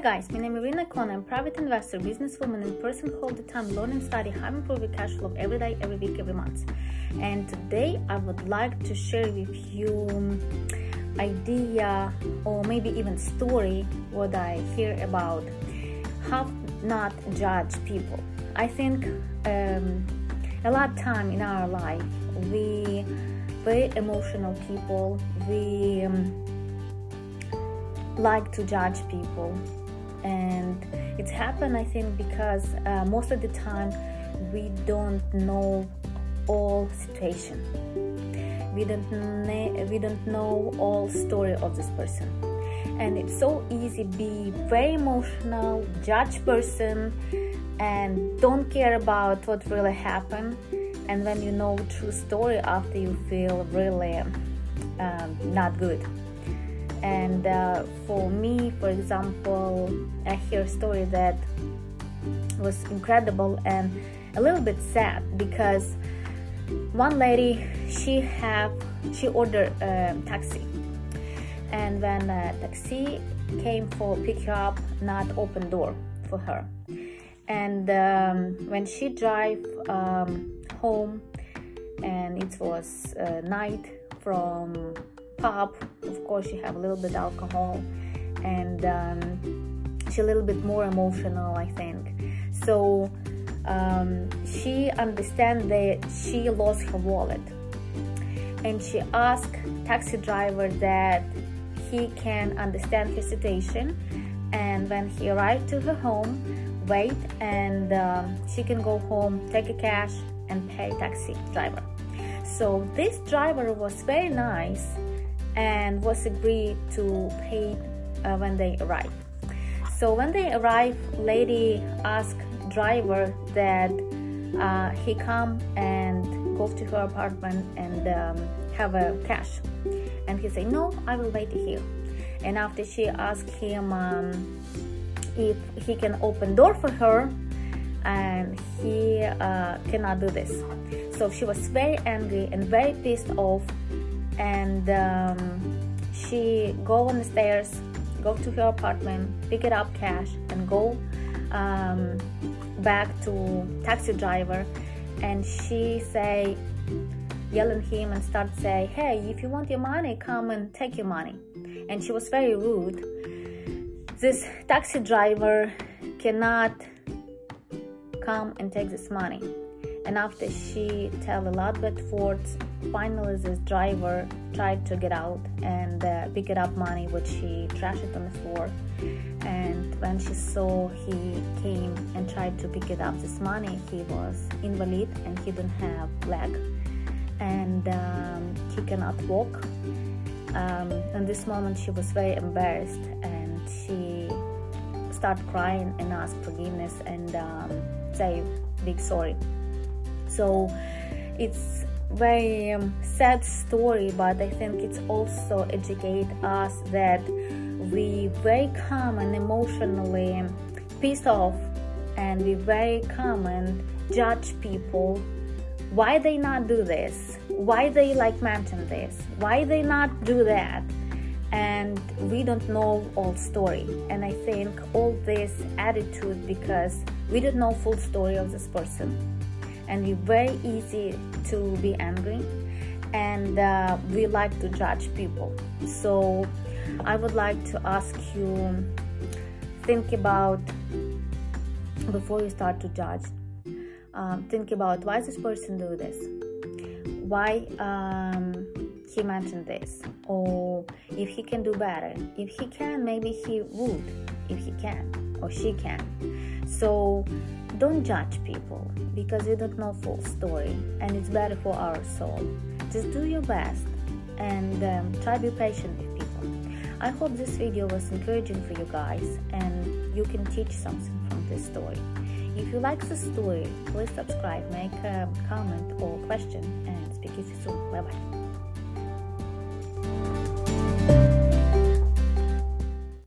guys, my name is Irina Kona. I'm private investor, businesswoman, and person who all the time learn and study how to improve your cash flow every day, every week, every month. And today I would like to share with you idea or maybe even story what I hear about how not judge people. I think um, a lot of time in our life we very emotional people. We um, like to judge people and it's happened i think because uh, most of the time we don't know all situation. We don't we don't know all story of this person. And it's so easy be very emotional judge person and don't care about what really happened. And when you know true story after you feel really um, not good uh, for me for example i hear a story that was incredible and a little bit sad because one lady she have she ordered a taxi. And when a taxi came for pick up not open door for her. And um, when she drive um, home and it was uh, night from pub of course she have a little bit alcohol and um, she's a little bit more emotional i think. So um, she understand that she lost her wallet. And she asked taxi driver that he can understand her situation. And when he arrived to her home wait and um, she can go home take a cash and pay taxi driver. So this driver was very nice and was agreed to pay uh, when they arrive. So when they arrive, lady asked driver that uh, he come and go to her apartment and um, have a cash. And he said, no, I will wait here. And after she asked him um, if he can open door for her, and he uh, cannot do this. So she was very angry and very pissed off and um, she go on the stairs go to her apartment pick it up cash and go um, back to taxi driver. And she say yelling him and start say hey if you want your money come and take your money. And she was very rude. This taxi driver cannot come and take this money and after she tell a lot of words finally this driver tried to get out and uh, pick it up money which she trashed it on the floor. And when she saw he came and tried to pick it up this money he was invalid and he didn't have leg. And um, he cannot walk. Um, in this moment she was very embarrassed and she started crying and asked forgiveness and um, say big sorry so it's very um, sad story but i think it's also educate us that we very common emotionally pissed off and we very common judge people. Why they not do this? Why they like mention this? Why they not do that? And we don't know all story. And i think all this attitude because we don't know full story of this person and we're very easy to be angry. And uh, we like to judge people. So i would like to ask you think about before you start to judge um, think about why this person do this? Why um, he mentioned this? Or if he can do better if he can maybe he would if he can or she can so don't judge people because you don't know full story and it's better for our soul. Just do your best and um, try to be patient with people. I hope this video was encouraging for you guys and you can teach something from this story. If you like the story, please subscribe, make a comment or question and speak to you soon. Bye bye.